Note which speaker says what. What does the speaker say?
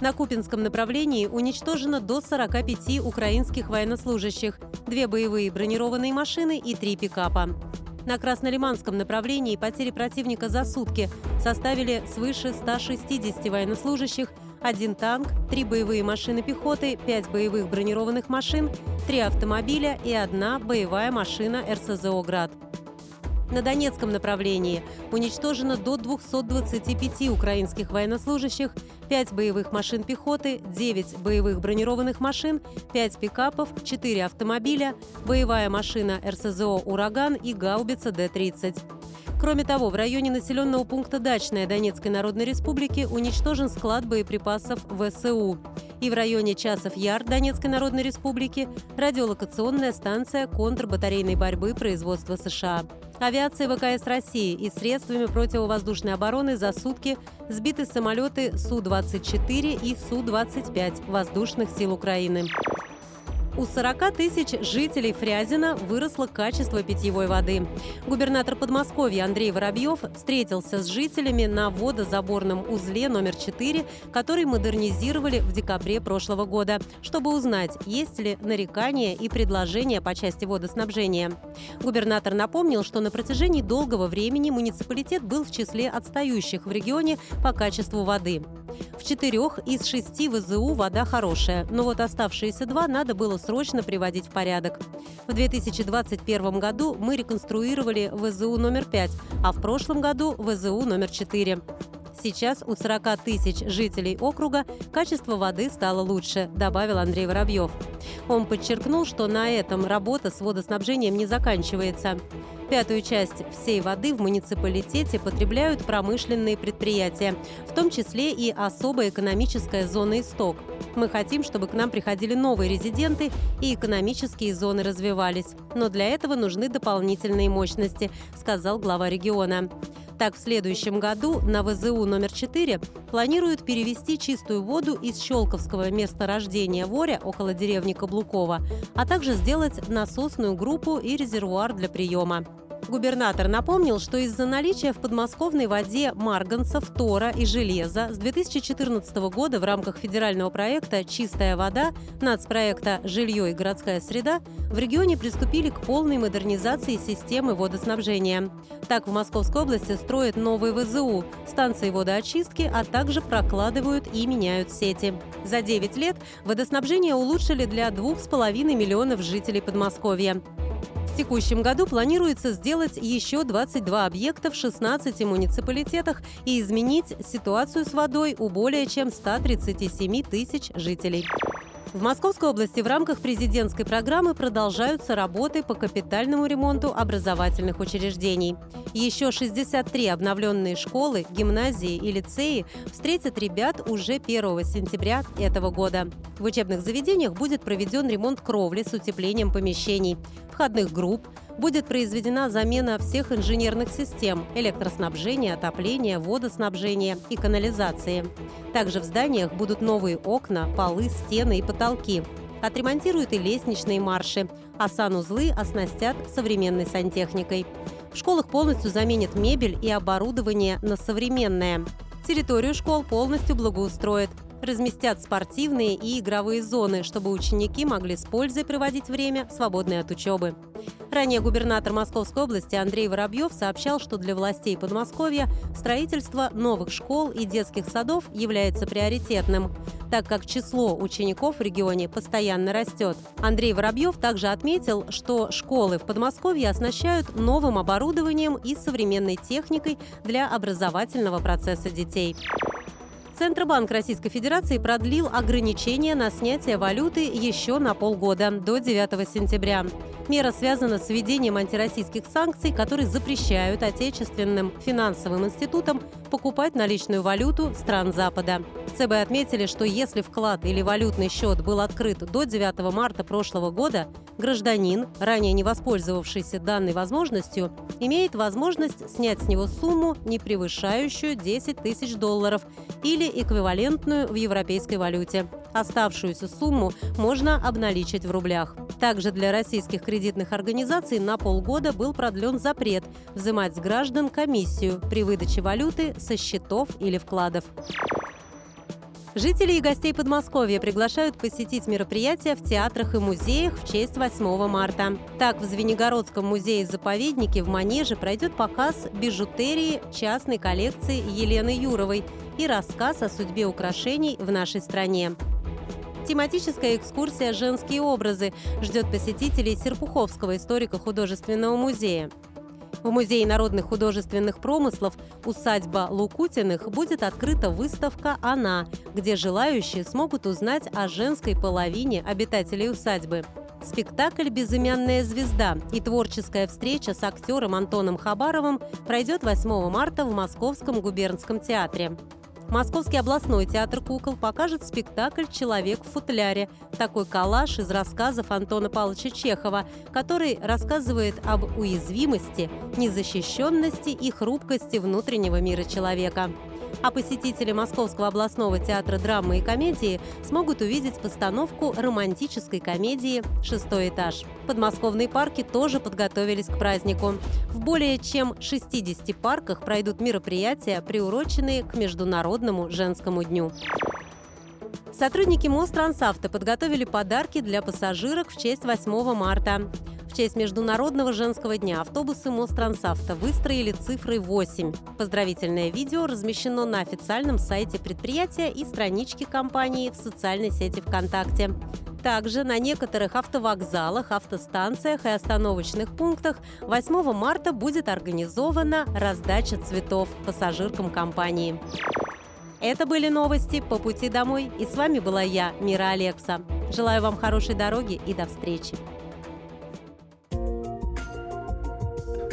Speaker 1: На Купинском направлении уничтожено до 45 украинских военнослужащих, две боевые бронированные машины и три пикапа. На Краснолиманском направлении потери противника за сутки составили свыше 160 военнослужащих, один танк, три боевые машины пехоты, пять боевых бронированных машин, три автомобиля и одна боевая машина РСЗО «Град». На Донецком направлении уничтожено до 225 украинских военнослужащих, 5 боевых машин пехоты, 9 боевых бронированных машин, 5 пикапов, 4 автомобиля, боевая машина РСЗО «Ураган» и гаубица Д-30. Кроме того, в районе населенного пункта Дачная Донецкой Народной Республики уничтожен склад боеприпасов ВСУ. И в районе Часов Яр Донецкой Народной Республики радиолокационная станция контрбатарейной борьбы производства США. Авиация ВКС России и средствами противовоздушной обороны за сутки сбиты самолеты Су-24 и Су-25 воздушных сил Украины. У 40 тысяч жителей Фрязина выросло качество питьевой воды. Губернатор Подмосковья Андрей Воробьев встретился с жителями на водозаборном узле номер 4, который модернизировали в декабре прошлого года, чтобы узнать, есть ли нарекания и предложения по части водоснабжения. Губернатор напомнил, что на протяжении долгого времени муниципалитет был в числе отстающих в регионе по качеству воды. В четырех из шести ВЗУ вода хорошая, но вот оставшиеся два надо было срочно приводить в порядок. В 2021 году мы реконструировали ВЗУ номер 5, а в прошлом году ВЗУ номер 4. Сейчас у 40 тысяч жителей округа качество воды стало лучше, добавил Андрей Воробьев. Он подчеркнул, что на этом работа с водоснабжением не заканчивается. Пятую часть всей воды в муниципалитете потребляют промышленные предприятия, в том числе и особая экономическая зона «Исток». Мы хотим, чтобы к нам приходили новые резиденты и экономические зоны развивались. Но для этого нужны дополнительные мощности, сказал глава региона. Так, в следующем году на ВЗУ номер 4 планируют перевести чистую воду из Щелковского месторождения Воря около деревни Каблукова, а также сделать насосную группу и резервуар для приема. Губернатор напомнил, что из-за наличия в подмосковной воде марганца, фтора и железа с 2014 года в рамках федерального проекта «Чистая вода» нацпроекта «Жилье и городская среда» в регионе приступили к полной модернизации системы водоснабжения. Так, в Московской области строят новые ВЗУ, станции водоочистки, а также прокладывают и меняют сети. За 9 лет водоснабжение улучшили для 2,5 миллионов жителей Подмосковья. В текущем году планируется сделать еще 22 объекта в 16 муниципалитетах и изменить ситуацию с водой у более чем 137 тысяч жителей. В Московской области в рамках президентской программы продолжаются работы по капитальному ремонту образовательных учреждений. Еще 63 обновленные школы, гимназии и лицеи встретят ребят уже 1 сентября этого года. В учебных заведениях будет проведен ремонт кровли с утеплением помещений, входных групп, будет произведена замена всех инженерных систем – электроснабжения, отопления, водоснабжения и канализации. Также в зданиях будут новые окна, полы, стены и потолки. Отремонтируют и лестничные марши, а санузлы оснастят современной сантехникой. В школах полностью заменят мебель и оборудование на современное. Территорию школ полностью благоустроят – разместят спортивные и игровые зоны, чтобы ученики могли с пользой проводить время, свободное от учебы. Ранее губернатор Московской области Андрей Воробьев сообщал, что для властей Подмосковья строительство новых школ и детских садов является приоритетным, так как число учеников в регионе постоянно растет. Андрей Воробьев также отметил, что школы в Подмосковье оснащают новым оборудованием и современной техникой для образовательного процесса детей. Центробанк Российской Федерации продлил ограничения на снятие валюты еще на полгода, до 9 сентября. Мера связана с введением антироссийских санкций, которые запрещают отечественным финансовым институтам покупать наличную валюту стран Запада. В ЦБ отметили, что если вклад или валютный счет был открыт до 9 марта прошлого года, Гражданин, ранее не воспользовавшийся данной возможностью, имеет возможность снять с него сумму, не превышающую 10 тысяч долларов или эквивалентную в европейской валюте. Оставшуюся сумму можно обналичить в рублях. Также для российских кредитных организаций на полгода был продлен запрет взимать с граждан комиссию при выдаче валюты со счетов или вкладов. Жители и гостей Подмосковья приглашают посетить мероприятия в театрах и музеях в честь 8 марта. Так, в Звенигородском музее-заповеднике в Манеже пройдет показ бижутерии частной коллекции Елены Юровой и рассказ о судьбе украшений в нашей стране. Тематическая экскурсия «Женские образы» ждет посетителей Серпуховского историко-художественного музея. В Музее народных художественных промыслов «Усадьба Лукутиных» будет открыта выставка «Она», где желающие смогут узнать о женской половине обитателей усадьбы. Спектакль «Безымянная звезда» и творческая встреча с актером Антоном Хабаровым пройдет 8 марта в Московском губернском театре. Московский областной театр кукол покажет спектакль «Человек в футляре». Такой коллаж из рассказов Антона Павловича Чехова, который рассказывает об уязвимости, незащищенности и хрупкости внутреннего мира человека а посетители Московского областного театра драмы и комедии смогут увидеть постановку романтической комедии «Шестой этаж». Подмосковные парки тоже подготовились к празднику. В более чем 60 парках пройдут мероприятия, приуроченные к Международному женскому дню. Сотрудники Мострансавто подготовили подарки для пассажирок в честь 8 марта. В честь Международного женского дня автобусы Мострансавто выстроили цифрой 8. Поздравительное видео размещено на официальном сайте предприятия и страничке компании в социальной сети ВКонтакте. Также на некоторых автовокзалах, автостанциях и остановочных пунктах 8 марта будет организована раздача цветов пассажиркам компании. Это были новости по пути домой. И с вами была я, Мира Алекса. Желаю вам хорошей дороги и до встречи.